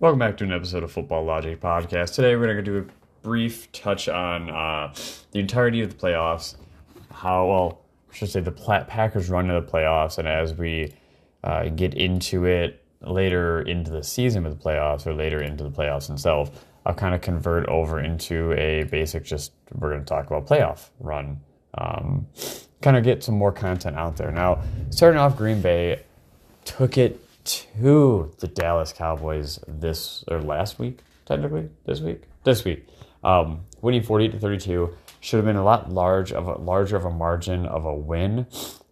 Welcome back to an episode of Football Logic Podcast. Today we're going to do a brief touch on uh, the entirety of the playoffs, how, well, I should say the Packers run to the playoffs, and as we uh, get into it later into the season with the playoffs or later into the playoffs themselves, I'll kind of convert over into a basic just, we're going to talk about playoff run. Um, kind of get some more content out there. Now, starting off, Green Bay took it to the Dallas Cowboys this or last week, technically this week, this week, um, winning forty to thirty two. Should have been a lot large of a larger of a margin of a win,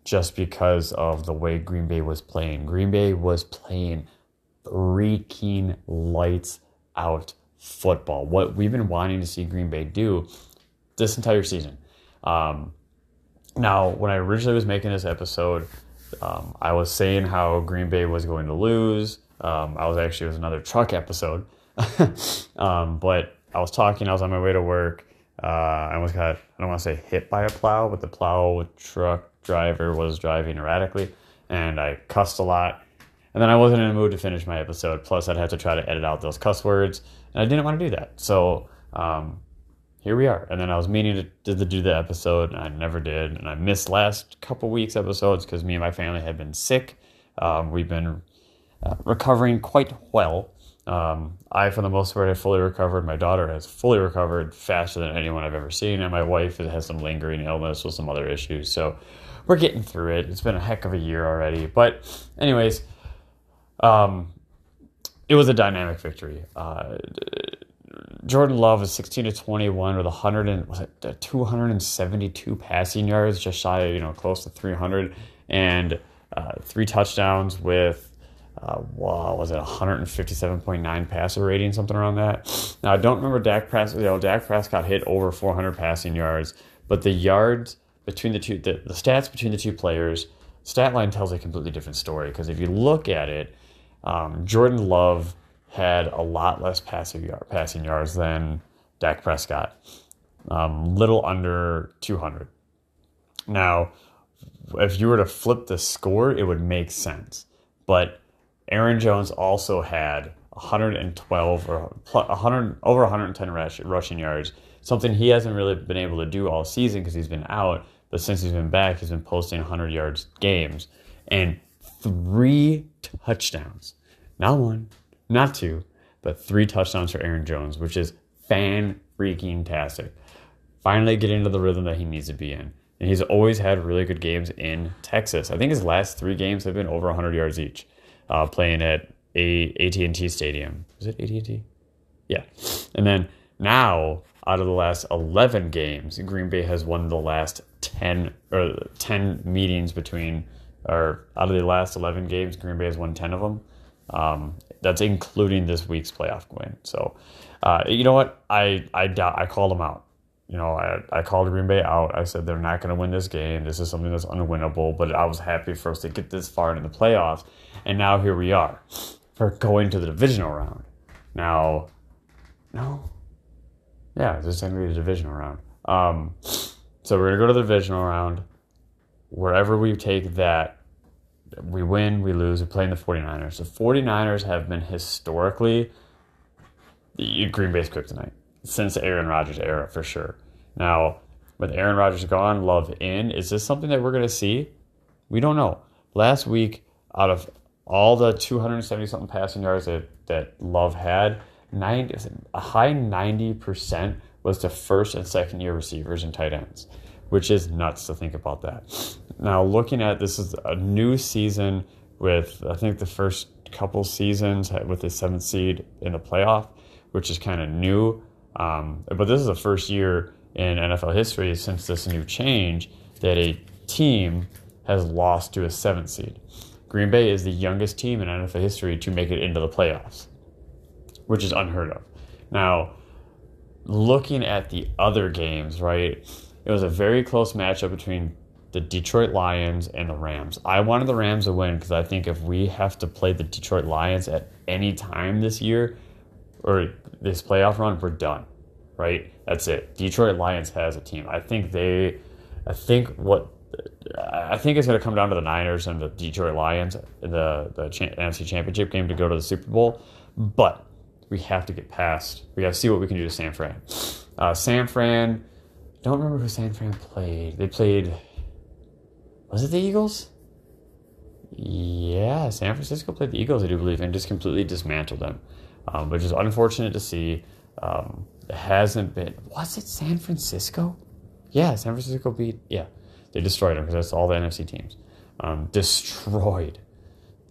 just because of the way Green Bay was playing. Green Bay was playing freaking lights out football. What we've been wanting to see Green Bay do this entire season. Um, now, when I originally was making this episode, um, I was saying how Green Bay was going to lose. Um, I was actually it was another truck episode, um, but I was talking. I was on my way to work. Uh, I almost got I don't want to say hit by a plow, but the plow truck driver was driving erratically, and I cussed a lot. And then I wasn't in a mood to finish my episode. Plus, I'd have to try to edit out those cuss words, and I didn't want to do that. So um, here we are. And then I was meaning to, to, do the episode, and I never did. And I missed last couple weeks episodes because me and my family had been sick. Um, we've been uh, recovering quite well. Um, I, for the most part, have fully recovered. My daughter has fully recovered faster than anyone I've ever seen, and my wife has some lingering illness with some other issues. So we're getting through it. It's been a heck of a year already. But, anyways, um, it was a dynamic victory. Uh, Jordan Love is 16 to 21 with 100 and was it 272 passing yards, just shy of, you know, close to 300, and uh, three touchdowns with, uh, wow, was it 157.9 passer rating, something around that. Now, I don't remember Dak Prescott, you know, Dak Prescott hit over 400 passing yards, but the yards between the two, the, the stats between the two players, stat line tells a completely different story, because if you look at it, um, Jordan Love had a lot less passing yard, passing yards than Dak Prescott, um, little under 200. Now, if you were to flip the score, it would make sense. But Aaron Jones also had 112 or 100 over 110 rush, rushing yards, something he hasn't really been able to do all season because he's been out. But since he's been back, he's been posting 100 yards games and three touchdowns. Not one, not two, but three touchdowns for Aaron Jones, which is fan freaking tastic. Finally getting into the rhythm that he needs to be in. And he's always had really good games in Texas. I think his last three games have been over 100 yards each, uh, playing at a AT&T Stadium. Is it AT&T? Yeah. And then now, out of the last 11 games, Green Bay has won the last 10 or 10 meetings between, or out of the last 11 games, Green Bay has won 10 of them. Um, that's including this week's playoff win. So, uh, you know what? I I doubt I called them out. You know, I, I called Green Bay out. I said they're not going to win this game. This is something that's unwinnable. But I was happy for us to get this far into the playoffs, and now here we are for going to the divisional round. Now, no, yeah, this is technically the divisional round. Um, so we're gonna go to the divisional round. Wherever we take that, we win, we lose, we play in the 49ers. The 49ers have been historically Green Bay's kryptonite since Aaron Rodgers era for sure. Now, with Aaron Rodgers gone, Love in, is this something that we're going to see? We don't know. Last week, out of all the 270 something passing yards that, that Love had, 90, a high 90% was to first and second year receivers and tight ends which is nuts to think about that. Now, looking at this is a new season with I think the first couple seasons with the seventh seed in the playoff, which is kind of new. Um, but this is the first year in NFL history since this new change that a team has lost to a seventh seed. Green Bay is the youngest team in NFL history to make it into the playoffs, which is unheard of. Now, looking at the other games, right? It was a very close matchup between the Detroit Lions and the Rams. I wanted the Rams to win because I think if we have to play the Detroit Lions at any time this year or this playoff run, we're done. Right? That's it. Detroit Lions has a team. I think they I think what I think it's going to come down to the Niners and the Detroit Lions the the NFC Championship game to go to the Super Bowl. But we have to get past. We got to see what we can do to San Fran. Uh, San Fran. Don't remember who San Fran played. They played. Was it the Eagles? Yeah, San Francisco played the Eagles, I do believe, and just completely dismantled them, um, which is unfortunate to see. Um, it hasn't been. Was it San Francisco? Yeah, San Francisco beat. Yeah, they destroyed them because that's all the NFC teams. Um, destroyed,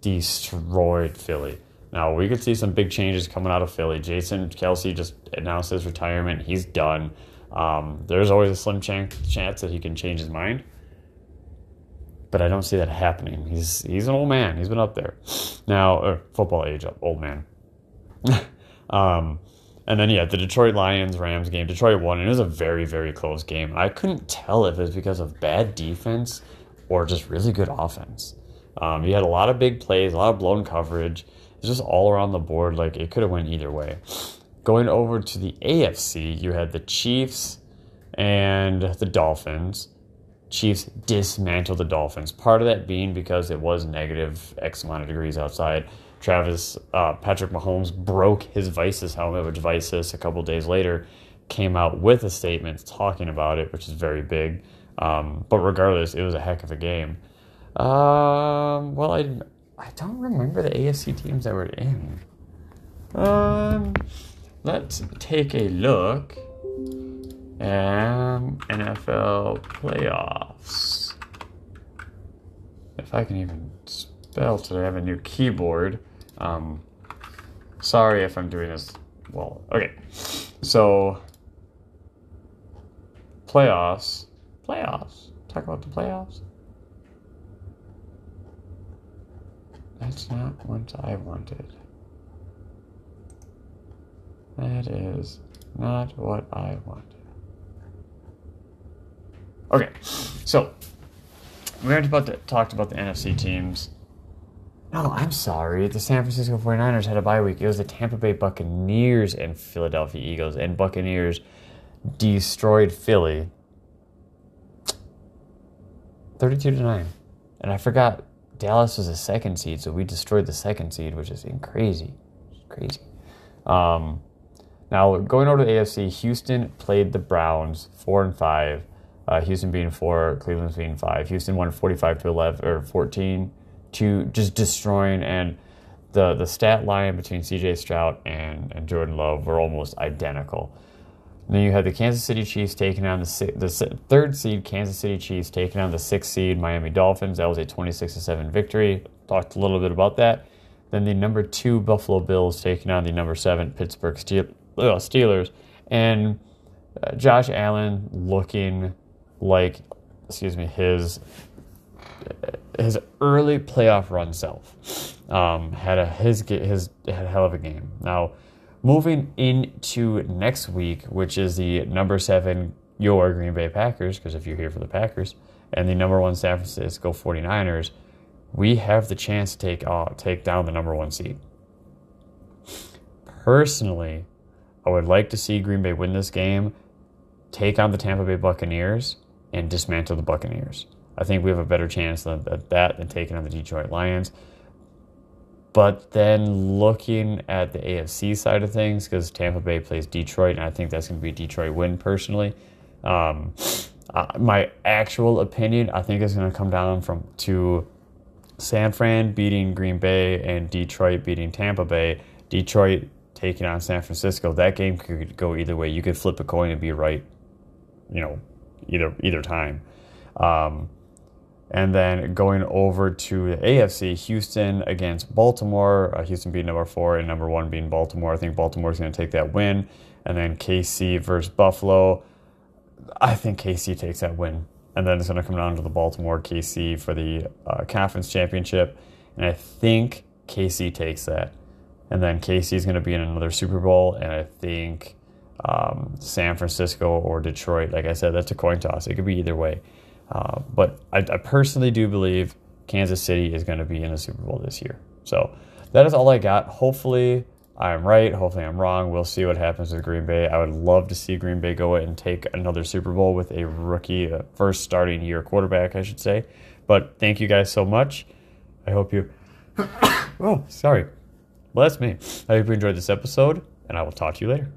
destroyed Philly. Now we could see some big changes coming out of Philly. Jason Kelce just announced his retirement. He's done. Um, there's always a slim chance, chance that he can change his mind, but I don't see that happening. He's he's an old man. He's been up there now, or football age up, old man. um, and then yeah, the Detroit Lions Rams game. Detroit won, and it was a very very close game. I couldn't tell if it was because of bad defense or just really good offense. Um, you had a lot of big plays, a lot of blown coverage. It's just all around the board. Like it could have went either way. Going over to the AFC, you had the Chiefs and the Dolphins. Chiefs dismantled the Dolphins. Part of that being because it was negative X amount of degrees outside. Travis uh, Patrick Mahomes broke his Vicis helmet, which Vicis a couple days later came out with a statement talking about it, which is very big. Um, but regardless, it was a heck of a game. Um, well, I I don't remember the AFC teams that were in. Um, let's take a look at NFL playoffs. If I can even spell today, I have a new keyboard. Um, sorry if I'm doing this well. Okay, so playoffs, playoffs. Talk about the playoffs. That's not what I wanted. That is not what I wanted. Okay, so we already about to, talked about the NFC teams. No, I'm sorry. The San Francisco 49ers had a bye week. It was the Tampa Bay Buccaneers and Philadelphia Eagles, and Buccaneers destroyed Philly 32 to 9. And I forgot Dallas was a second seed, so we destroyed the second seed, which is crazy. Crazy. Um, now going over to the AFC, Houston played the Browns four and five. Uh, Houston being four, Cleveland's being five. Houston won forty-five to eleven or fourteen to just destroying and the the stat line between C.J. Stroud and, and Jordan Love were almost identical. And then you had the Kansas City Chiefs taking on the the third seed Kansas City Chiefs taking on the sixth seed Miami Dolphins. That was a twenty-six to seven victory. Talked a little bit about that. Then the number two Buffalo Bills taking on the number seven Pittsburgh Steelers, and uh, Josh Allen looking like, excuse me, his his early playoff run self. Um, had a his his had a hell of a game. Now, moving into next week, which is the number seven your Green Bay Packers, because if you're here for the Packers, and the number one San Francisco 49ers, we have the chance to take uh, take down the number one seed. Personally, I would like to see Green Bay win this game, take on the Tampa Bay Buccaneers, and dismantle the Buccaneers. I think we have a better chance at that than taking on the Detroit Lions. But then looking at the AFC side of things, because Tampa Bay plays Detroit, and I think that's going to be a Detroit win personally. Um, uh, my actual opinion, I think, is going to come down from to San Fran beating Green Bay and Detroit beating Tampa Bay. Detroit taking on San Francisco. That game could go either way. You could flip a coin and be right, you know, either either time. Um, and then going over to the AFC, Houston against Baltimore. Uh, Houston being number four and number one being Baltimore. I think Baltimore's going to take that win. And then KC versus Buffalo. I think KC takes that win. And then it's going to come down to the Baltimore KC for the uh, conference championship. And I think KC takes that. And then KC is going to be in another Super Bowl. And I think um, San Francisco or Detroit, like I said, that's a coin toss. It could be either way. Uh, but I, I, personally do believe Kansas City is going to be in the Super Bowl this year. So that is all I got. Hopefully, I'm right. Hopefully, I'm wrong. We'll see what happens with Green Bay. I would love to see Green Bay go and take another Super Bowl with a rookie, uh, first starting year quarterback, I should say. But thank you guys so much. I hope you. oh, sorry. Well, that's me. I hope you enjoyed this episode, and I will talk to you later.